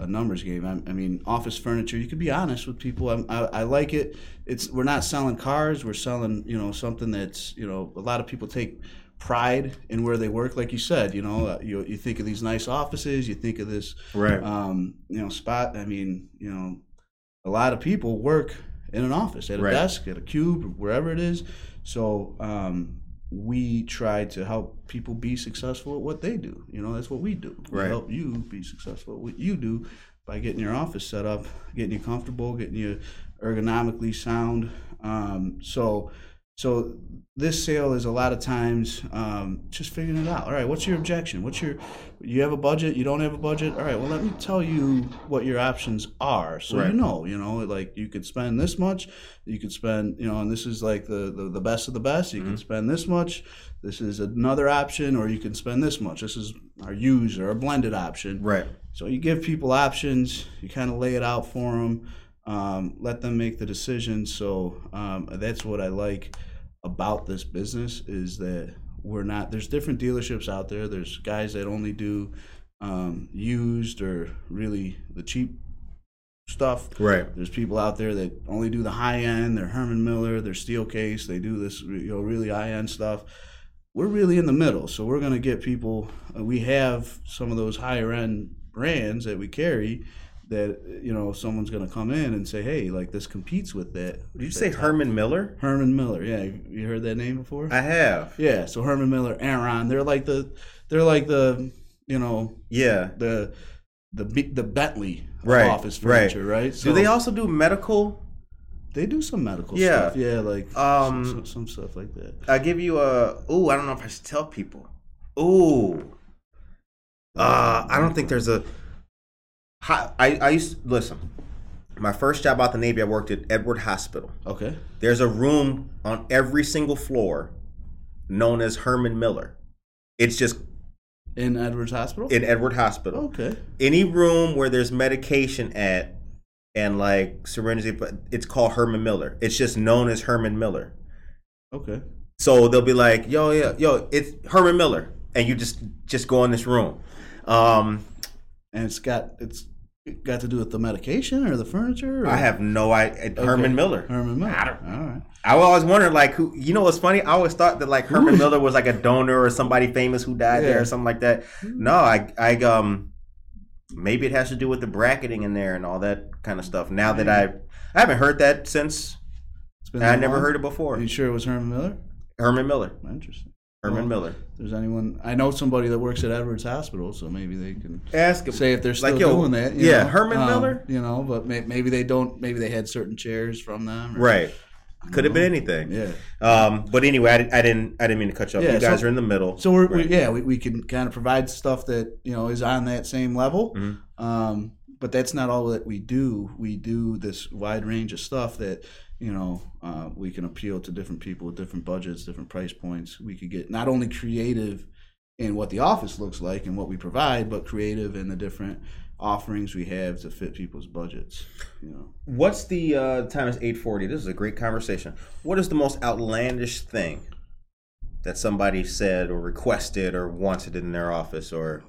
a numbers game. I, I mean, office furniture. You could be honest with people. I'm, I, I like it. It's we're not selling cars. We're selling you know something that's you know a lot of people take pride in where they work. Like you said, you know, uh, you you think of these nice offices. You think of this Right. um, you know spot. I mean, you know, a lot of people work in an office at a Right. desk, at a cube, wherever it is. So um, we try to help people be successful at what they do. You know, that's what we do. We Right. help you be successful at what you do by getting your office set up, getting you comfortable, getting you ergonomically sound. Um, so, so this sale is a lot of times um, just figuring it out. All right, what's your objection? What's your you have a budget? You don't have a budget? All right, well let me tell you what your options are, so Right. you know. You know, like you could spend this much, you could spend, you know, and this is like the the, the best of the best. You Mm-hmm. can spend this much. This is another option, or you can spend this much. This is our used or a blended option. Right. So you give people options, you kind of lay it out for them, um, let them make the decision. So um, that's what I like about this business is that we're not. There's different dealerships out there. There's guys that only do um, used or really the cheap stuff. Right. There's people out there that only do the high end. They're Herman Miller. They're Steelcase. They do this, you know, really high end stuff. We're really in the middle, so we're gonna get people. Uh, we have some of those higher end brands that we carry. That you know, someone's gonna come in and say, "Hey, like this competes with that." Did you say Herman Miller? Herman Miller? Yeah, you heard that name before? I have. yeah, so Herman Miller, Aaron. They're like the, they're like the, you know, Yeah. the, the the Bentley Right, office right. furniture, right? Do they also do medical? They do some medical Yeah. stuff. Yeah, like Um, some, some, some stuff like that. I give you a. Oh, I don't know if I should tell people. Ooh. Uh, I don't think there's a. Hi- I I used listen. My first job out the Navy, I worked at Edward Hospital. Okay. There's a room on every single floor known as Herman Miller. It's just In Edwards Hospital? in Edward Hospital. okay. Any room where there's medication at and like syringes, but it's called Herman Miller. It's just known as Herman Miller. Okay. So they'll be like, "Yo, yeah, yo, it's Herman Miller," and you just just go in this room. Um, And it's got it's got to do with the medication or the furniture? Or? I have no idea. Herman Miller. Herman Miller. I don't- All right. I always wondered, like, who? You know, what's funny? I always thought that like Herman Miller was like a donor or somebody famous who died there or something like that. No, I, I, um, maybe it has to do with the bracketing in there and all that kind of stuff. Now that I, I haven't heard that since. It's been I never long? heard it Are before. you sure it was Herman Miller? Herman Miller. Interesting. Herman Well, Miller. If there's anyone I know somebody that works at Edwards Hospital, so maybe they can Ask him. say if they're still Like, yo, doing that. yeah, know? Herman Um, Miller? You know, but may, maybe they don't. Maybe they had certain chairs from them. or- Right. Could have been anything. Yeah. Um, but anyway, I, I didn't. I didn't mean to cut you off. Yeah, you guys so- are in the middle. So we're, Right. we, yeah, we, we can kind of provide stuff that you know is on that same level. Mhm. Um, but that's not all that we do. We do this wide range of stuff that you know uh, we can appeal to different people with different budgets, different price points. We could get not only creative in what the office looks like and what we provide, but creative in the different offerings we have to fit people's budgets. You know, What's the uh, time is eight forty? This is a great conversation. What is the most outlandish thing that somebody said or requested or wanted in their office or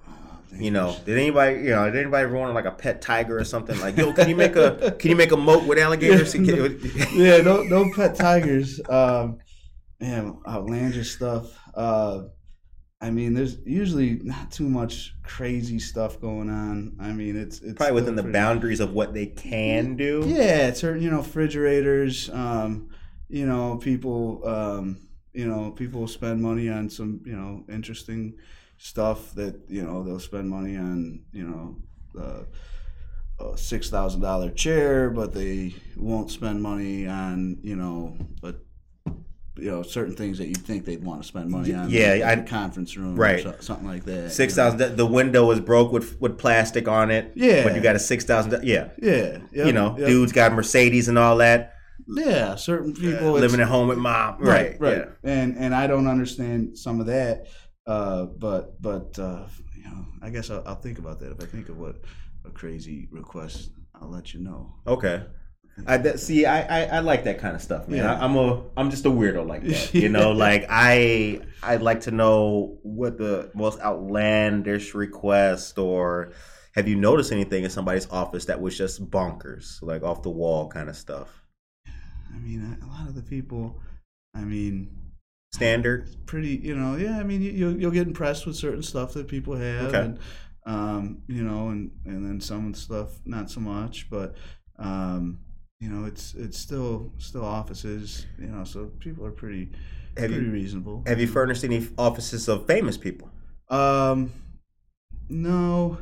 you know did anybody you know did anybody ever want like a pet tiger or something like yo can you make a can you make a moat with alligators Can- yeah, no, no pet tigers. Um, man, outlandish stuff. Uh, I mean, there's usually not too much crazy stuff going on. I mean, it's it's probably within the boundaries of what they can do Yeah, certain you know refrigerators. Um, you know, people. Um, you know, people spend money on some you know interesting stuff that you know they'll spend money on. You know. Uh, a six thousand dollar chair, but they won't spend money on you know, but you know certain things that you think they'd want to spend money on. Yeah, like I- a conference room, right. So, something like that. Six thousand. You know. the window is broke with with plastic on it Yeah. but you got a six thousand yeah Yeah, yep, you know yep. dudes got mercedes and all that Yeah, certain people it's- living at home with mom right right, yeah. And and I don't understand some of that, uh, but but uh, you know, I guess I'll, I'll think about that if I think of what a crazy request. I'll let you know. Okay. I that, see. I, I I like that kind of stuff, man. Yeah. I, I'm a I'm just a weirdo like that. You know, like I I'd like to know what the most outlandish request or have you noticed anything in somebody's office that was just bonkers, like off the wall kind of stuff? I mean, a lot of the people, I mean, Standard. pretty, you know, yeah. I mean, you, you'll you'll get impressed with certain stuff that people have, Okay. and um, you know, and and then some stuff not so much, but um, you know, it's it's still still offices, you know, so people are pretty Have pretty you reasonable. have you furnished any offices of famous people? Um, no,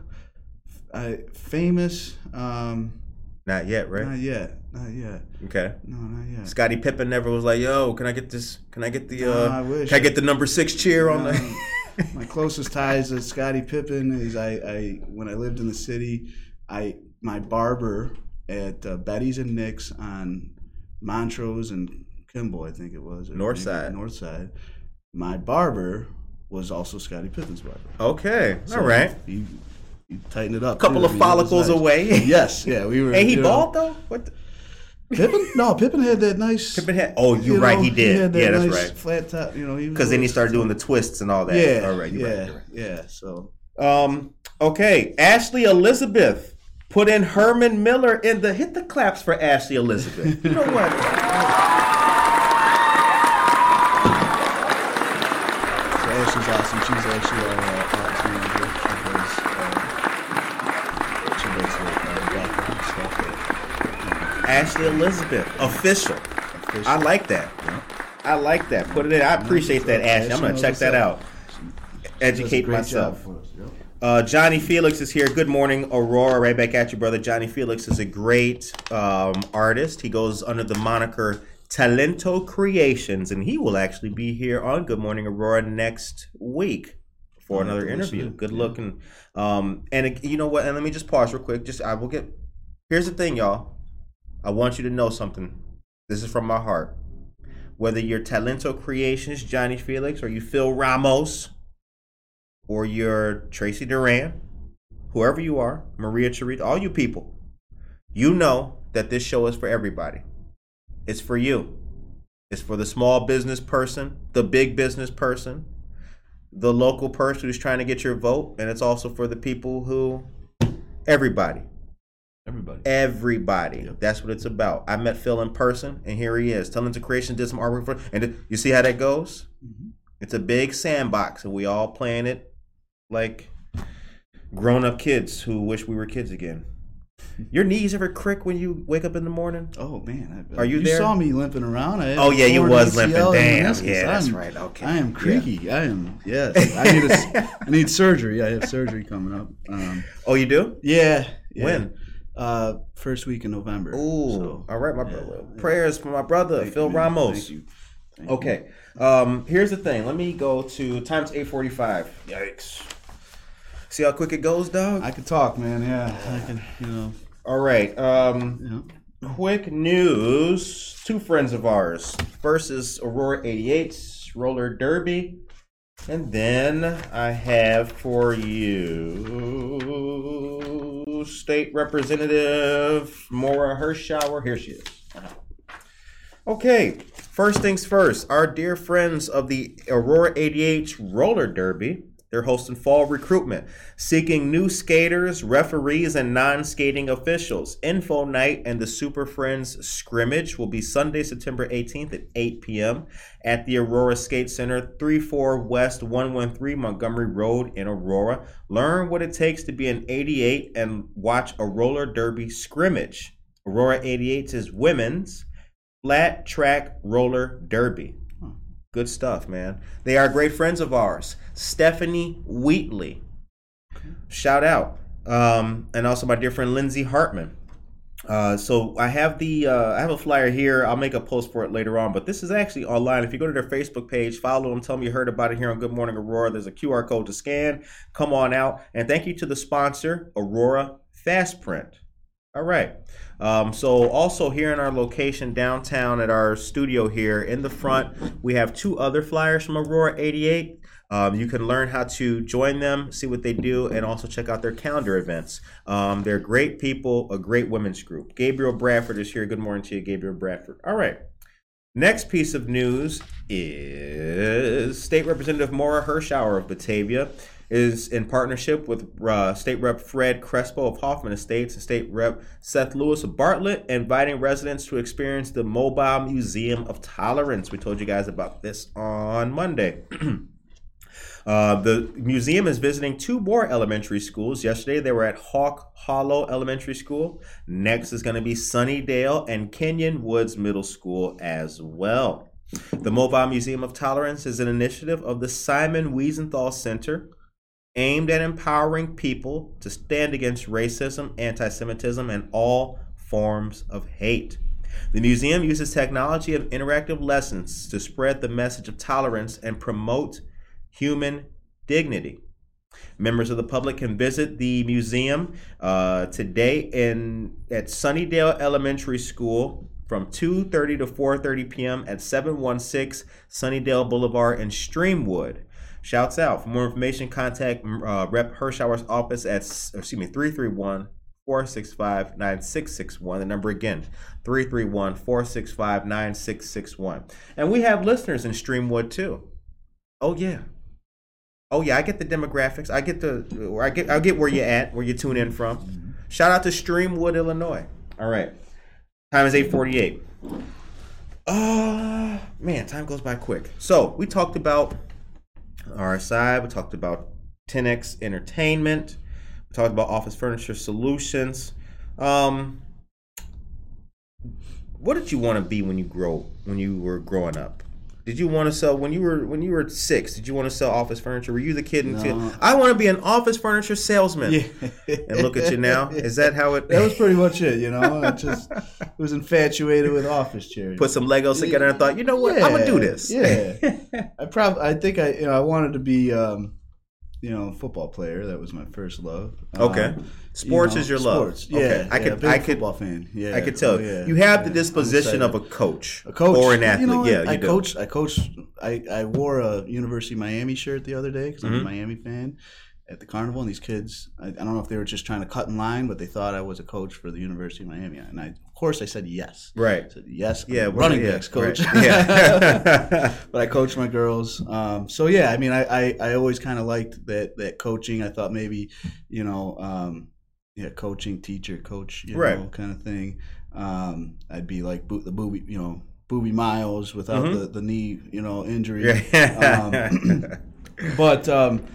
I famous. Um, Not yet, right? not yet, not yet. Okay. No, not yet. Scottie Pippen never was like, "Yo, can I get this? Can I get the? Nah, Uh, I wish. can I get the number six cheer on the?" My closest ties to Scottie Pippen is I, I when I lived in the city, I my barber at uh, Betty's and Nick's on Montrose and Kimball, I think it was or North side. North side. My barber was also Scottie Pippen's barber. okay. So All right. he, he tightened it up. A couple too. of I mean, follicles nice. away. Yes, yeah, we were. Hey, he you know- bald though. What? The? Pippen? No, Pippen had that nice. Pippen had. Oh, you're you right. know, He did. had that yeah, that's nice right. Flat top. You know, Because then he started doing the twists and all that. Yeah, All right. You're yeah, right. You're yeah. So. Um. Okay. Ashley Elizabeth put in Herman Miller in the hit the claps for Ashley Elizabeth. You know what? Elizabeth official. Official. I like that. I like that. Put it in. I appreciate that, Ashley. I'm gonna check that out. She does a Educate myself. job for us, yep. Uh, Johnny Felix is here. Good morning, Aurora. Right back at you, brother. Johnny Felix is a great um, artist. He goes under the moniker Talento Creations, and he will actually be here on Good Morning Aurora next week for another interview. Good Yeah. looking. Um, and it- you know what? And let me just pause real quick. Just I will get. Here's the thing, y'all. I want you to know something. This is from my heart. Whether you're Talento Creations, Johnny Felix, or you Phil Ramos, or you're Tracy Duran, whoever you are, Maria Charita, all you people, you know that this show is for everybody. It's for you. It's for the small business person, the big business person, the local person who's trying to get your vote, and it's also for the people who, everybody, Everybody. everybody. Yep. That's what it's about. I met Phil in person, and here he is. Talent Creation did some artwork for, and you see how that goes. Mhm. It's a big sandbox, and we all playing it like grown-up kids who wish we were kids again. Your knees ever crick when you wake up in the morning? Oh man, I, Are you you there? saw me limping around. Oh yeah, you was ACL limping. Damn, yeah, that's I'm- right. Okay, I am Yeah. creaky. I am. Yes, I need a, I need surgery. I have surgery coming up. Um, Oh, you do? yeah, yeah. When? Uh, first week in November. Ooh, So, all right, my yeah, brother. yeah. Prayers for my brother, Thank Phil you. Ramos. Thank. Thank. Okay. Um, here's the thing. Let me go to times eight forty five. Yikes. See how quick it goes, dog? I can talk, man. Yeah, I can. You know. All right. Um, Yeah. quick news. Two friends of ours. First is Aurora 88's roller derby. And then I have for you State Representative Maura Hirschauer. Here she is. Okay, first things first. Our dear friends of the Aurora 88 Roller Derby, they're hosting fall recruitment, seeking new skaters, referees, and non skating officials. Info night and the Super Friends scrimmage will be Sunday, September 18th at 8 p.m. at the Aurora Skate Center, 34 West 113 Montgomery Road in Aurora. Learn what it takes to be an 88 and watch a roller derby scrimmage. Aurora 88 is women's flat track roller derby. Hmm. Good stuff, man. They are great friends of ours. Stephanie Wheatley. Shout out. Um, and also my dear friend Lindsay Hartman. Uh, so I have the uh, I have a flyer here. I'll make a post for it later on, but this is actually online. If you go to their Facebook page, follow them, tell them you heard about it here on Good Morning Aurora. There's a QR code to scan. Come on out, and thank you to the sponsor, Aurora Fast Print. All right. Um, so also here in our location downtown at our studio here in the front, we have two other flyers from Aurora 88. Um, you can learn how to join them, see what they do, and also check out their calendar events. Um, they're great people, a great women's group. Gabriel Bradford is here. Good morning to you, Gabriel Bradford. All right. Next piece of news is State Representative Maura Hirschauer of Batavia is in partnership with uh, State Rep Fred Crespo of Hoffman Estates and State Rep Seth Lewis of Bartlett, inviting residents to experience the Mobile Museum of Tolerance. We told you guys about this on Monday. Uh, the museum is visiting two more elementary schools. Yesterday they were at Hawk Hollow Elementary School. Next is going to be Sunnydale and Kenyon Woods Middle School as well. The Mobile Museum of Tolerance is an initiative of the Simon Wiesenthal Center aimed at empowering people to stand against racism, anti Semitism, and all forms of hate. The museum uses technology of interactive lessons to spread the message of tolerance and promote human dignity. Members of the public can visit the museum uh, today in at Sunnydale Elementary School from 2:30 to 4:30 p.m. at 716 Sunnydale Boulevard in Streamwood. Shouts out. For more information, contact uh, Rep Hirschauer's office at excuse me 331 465 9661. The number again 331 465 9661. And we have listeners in Streamwood too. Oh yeah. Oh yeah, I get the demographics. I get the I get I get where you're at, where you tune in from. Shout out to Streamwood, Illinois. All right. Time is 8:48. Uh man, time goes by quick. So, we talked about RSI, we talked about 10x Entertainment, we talked about Office Furniture Solutions. Um what did you want to be when you grow when you were growing up? Did you want to sell when you were when you were six? Did you want to sell office furniture? Were you the kid No. I want to be an office furniture salesman. Yeah. And look at you now. Is that how it? That was pretty much it, you know. I just was infatuated with office chairs. Put some Legos together and thought, you know what? I'm gonna do this. Yeah. I probably, I think I, you know, I wanted to be, um, you know, football player. That was my first love. Okay. Um, Sports you know, is your love. sports. Yeah, Okay. I yeah, could- I could- football fan. Yeah, I could tell. Oh, yeah, You have the disposition of a coach, a coach or an athlete. You know yeah, you I do. coached. I coached. I, I wore a University of Miami shirt the other day because I'm a Miami fan at the carnival, and these kids. I, I don't know if they were just trying to cut in line, but they thought I was a coach for the University of Miami, and I, of course, I said yes. Right. I said yes. Yeah. well, running yeah, backs coach. right. Yeah. but I coached my girls. Um, so yeah, I mean, I, I, I always kind of liked that that coaching. I thought maybe, you know, um, yeah, coaching, teacher, coach, you Right. know, kind of thing. Um, I'd be like bo- the booby, you know, Boobie Miles without Mhm. the, the knee, you know, injury. yeah. But um,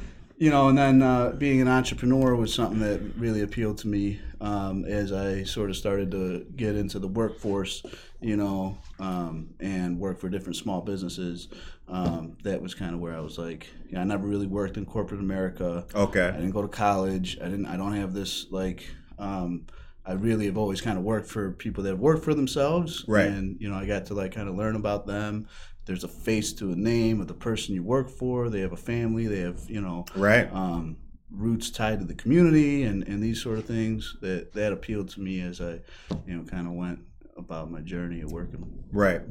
you know, and then uh, being an entrepreneur was something that really appealed to me um, as I sort of started to get into the workforce, you know, um, and work for different small businesses. Um, that was kind of where I was like, you know, I never really worked in corporate America. Okay. I didn't go to college. I didn't. I don't have this like. Um, I really have always kind of worked for people that have worked for themselves, Right. And you know, I got to like kind of learn about them. There's a face to a name of the person you work for. They have a family. They have you know Right. um, roots tied to the community and, and these sort of things that that appealed to me as I you know kind of went about my journey of working. Right.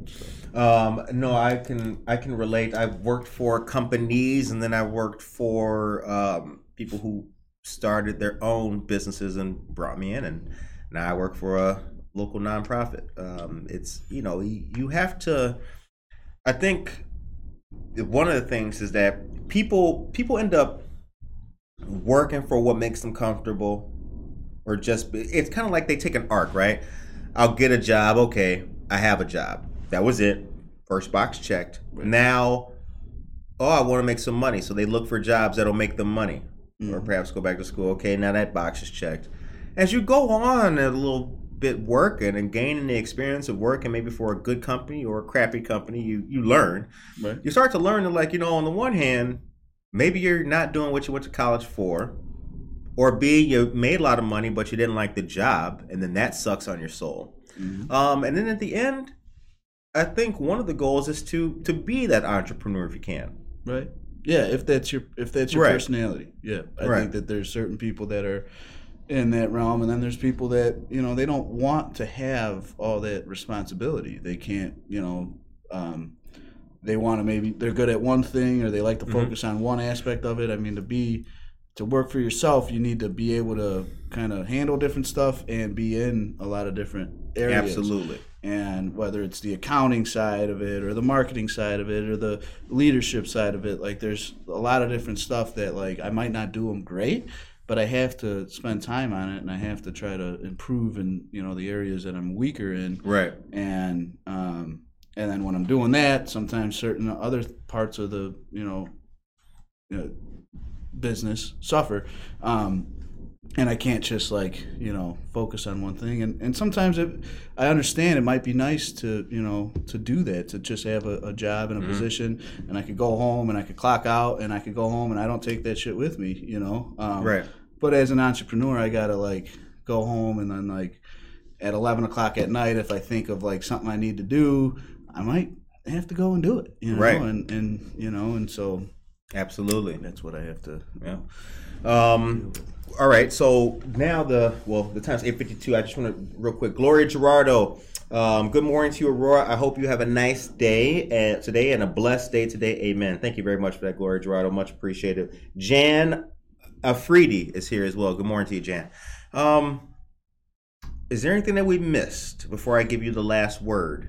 Um, no, I can I can relate. I've worked for companies and then I worked for um, people who started their own businesses and brought me in, and now I work for a local nonprofit. Um, it's you know you you have to. I think one of the things is that people people end up working for what makes them comfortable, or just it's kind of like they take an arc, right? I'll get a job. Okay, I have a job. That was it. First box checked. Now, oh, I want to make some money, so they look for jobs that'll make them money, or mm-hmm. perhaps go back to school. Okay, now that box is checked. As you go on a little bit working and gaining the experience of working maybe for a good company or a crappy company, you you learn. Right. You start to learn that, like you know, on the one hand, maybe you're not doing what you went to college for, or B, you made a lot of money but you didn't like the job, and then that sucks on your soul. Um, and then at the end, I think one of the goals is to to be that entrepreneur if you can. Right. Yeah, if that's your if that's your Right. personality. Yeah. I Right. think that there's certain people that are in that realm and then there's people that, you know, they don't want to have all that responsibility. They can't, you know, um they want to maybe they're good at one thing or they like to Mm-hmm. focus on one aspect of it. I mean to be to work for yourself, you need to be able to kind of handle different stuff and be in a lot of different areas Absolutely. and whether it's the accounting side of it or the marketing side of it or the leadership side of it like there's a lot of different stuff that like i might not do them great but i have to spend time on it and i have to try to improve in you know the areas that i'm weaker in Right. and um and then when i'm doing that sometimes certain other parts of the you know, you know business suffer um and I can't just like you know focus on one thing. And and sometimes it, I understand it might be nice to you know to do that to just have a, a job and a position, and I could go home and I could clock out and I could go home and I don't take that shit with me, you know. Um, Right. But as an entrepreneur, I gotta like go home and then like at eleven o'clock at night, if I think of like something I need to do, I might have to go and do it, you know. Right. And and you know, and so Absolutely. that's what I have to. Yeah. Um, all right. So now the well, the time's eight fifty two. I just want to real quick. Gloria Gerardo. Um, good morning to you, Aurora. I hope you have a nice day uh, today and a blessed day today. Amen. Thank you very much for that, Gloria Gerardo. Much appreciated. Jan Afridi is here as well. Good morning to you, Jan. Um, is there anything that we missed before I give you the last word?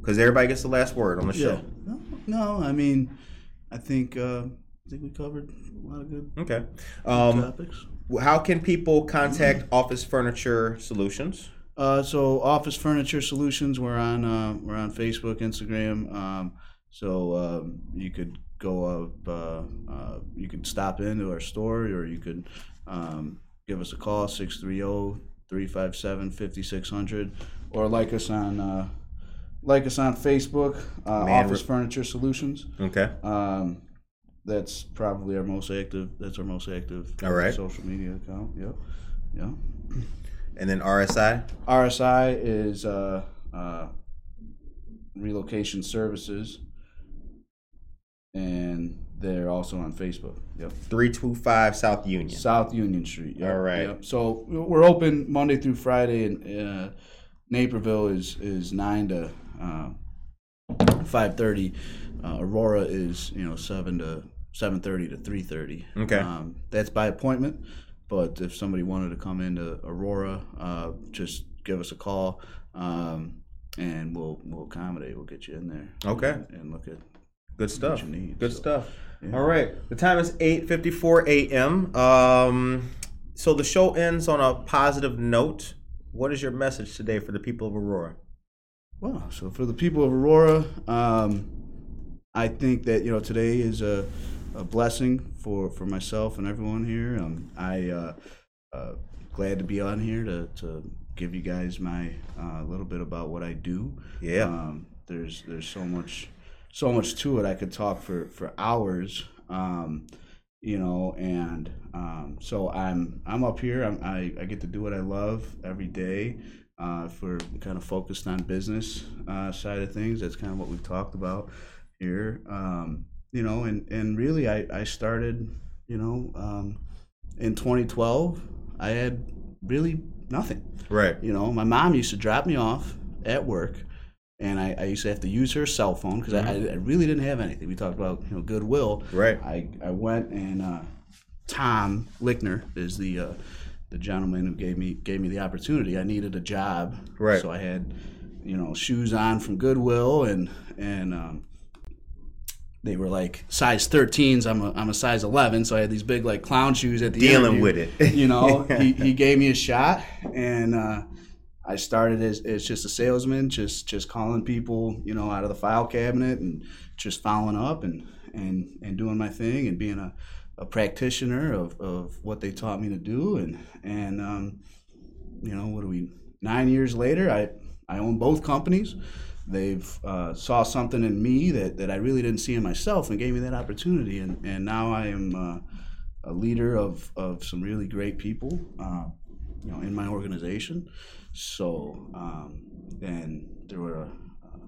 Because everybody gets the last word on the Yeah. show. No, no, I mean, I think uh, I think we covered a lot of good Okay. Um, topics. how can people contact Office Furniture Solutions? Uh, so Office Furniture Solutions, we're on uh, we're on Facebook, Instagram. Um, so um, you could go up, uh, uh, you can stop into our store, or you could um, give us a call 630-357-5600, or like us on uh, like us on Facebook, uh, Man, Office re- Furniture Solutions. Okay. Um, that's probably our most active. That's our most active. All right. Social media account. Yep. Yeah. And then RSI? RSI is uh, uh, relocation services, and they're also on Facebook. Yep. 325 South Union. South Union Street. Yep. All right. Yep. So we're open Monday through Friday, and uh, Naperville is is nine to uh, five thirty. Uh, Aurora is you know seven to seven thirty to three thirty. Okay. Um, that's by appointment, but if somebody wanted to come into Aurora, uh, just give us a call, um, and we'll we'll accommodate. We'll get you in there. Okay. And, and look at Good stuff. need, Good so, stuff. yeah. All right. The time is 8:54 a.m. Um, so the show ends on a positive note. What is your message today for the people of Aurora? Well, so for the people of Aurora, um, I think that you know today is a, a blessing for, for myself and everyone here. Um, I uh, uh, glad to be on here to, to give you guys my uh, little bit about what I do. Yeah. Um, there's there's so much so much to it. I could talk for for hours. Um, you know, and um, so I'm I'm up here. I'm, I I get to do what I love every day. Uh, if we're kind of focused on business uh, side of things, that's kind of what we've talked about here. Um, you know, and and really, I I started, you know, um, in 2012. I had really nothing. Right. You know, my mom used to drop me off at work, and I, I used to have to use her cell phone because I, I really didn't have anything. We talked about you know goodwill. Right. I, I went and uh, Tom Lickner is the uh, the gentleman who gave me gave me the opportunity. I needed a job, Right. So I had you know shoes on from Goodwill and and um, they were like size 13s. I'm a, I'm a size 11, so I had these big like clown shoes at the Dealing interview. with it. You know, he, he gave me a shot, and uh, I started as, as just a salesman, just just calling people, you know, out of the file cabinet and just following up and and and doing my thing and being a, a practitioner of, of what they taught me to do. And and um, you know what are we nine years later I I own both companies. They've uh, saw something in me that, that I really didn't see in myself and gave me that opportunity. And, and now I am uh, a leader of, of some really great people uh, you know in my organization so um, and there were uh,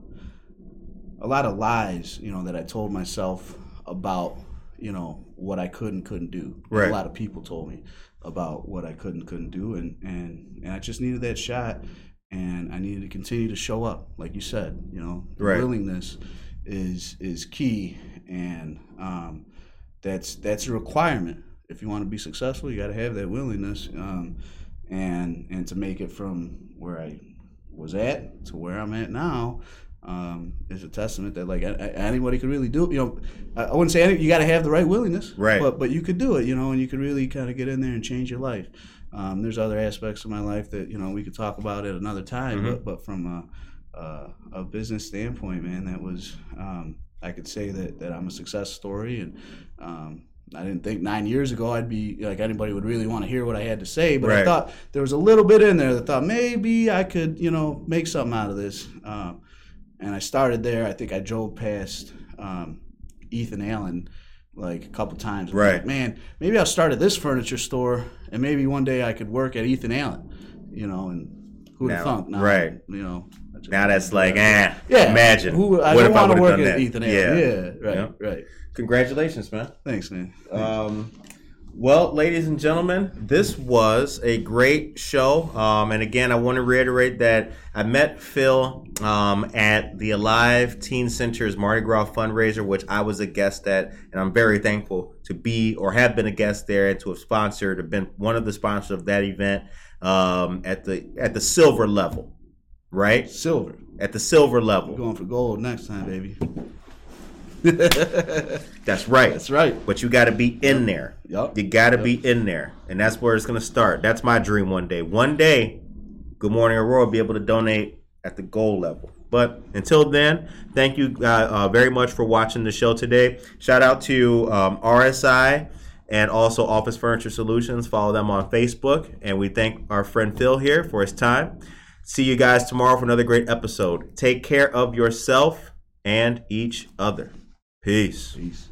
a lot of lies you know that I told myself about you know what I could and couldn't do Right. a lot of people told me about what I could and couldn't do and and, and I just needed that shot and I needed to continue to show up like you said you know the Right. willingness is is key and um, that's that's a requirement if you want to be successful you got to have that willingness um, and and to make it from where I was at to where I'm at now um, is a testament that like anybody could really do it. You know, I I wouldn't say any, you got to have the right willingness, Right. But but you could do it, you know, and you could really kind of get in there and change your life. Um, there's other aspects of my life that you know we could talk about at another time, Mhm. but but from a, a, a business standpoint, man, that was um, I could say that that I'm a success story and. Um, I didn't think nine years ago I'd be like anybody would really want to hear what I had to say, but I thought there was a little bit in there that thought maybe I could, you know, make something out of this. Um, and I started there. I think I drove past um, Ethan Allen like a couple times. Right. like, Man, maybe I'll start at this furniture store, and maybe one day I could work at Ethan Allen. You know, and who'd have thunk? Now, right. You know. Now that's like, eh. Yeah. Imagine. Who, I what if I want to work at that? Ethan Allen. Yeah. Right. Yeah. Right. Congratulations, man. Thanks, man. Um, well, ladies and gentlemen, this was a great show. Um, and again, I want to reiterate that I met Phil um, at the Alive Teen Center's Mardi Gras fundraiser, which I was a guest at, and I'm very thankful to be or have been a guest there and to have sponsored, have been one of the sponsors of that event um, at the at the silver level, right? Silver. At the silver level. Going for gold next time, baby. That's right. That's right. But you got to be in there. Yup. You got to be in there, and that's where it's going to start. That's my dream one day. One day, Good Morning Aurora will be able to donate at the goal level. But until then, thank you uh, uh, very much for watching the show today. Shout out to um, RSI and also Office Furniture Solutions. Follow them on Facebook, and we thank our friend Phil here for his time. See you guys tomorrow for another great episode. Take care of yourself and each other. Peace. Peace.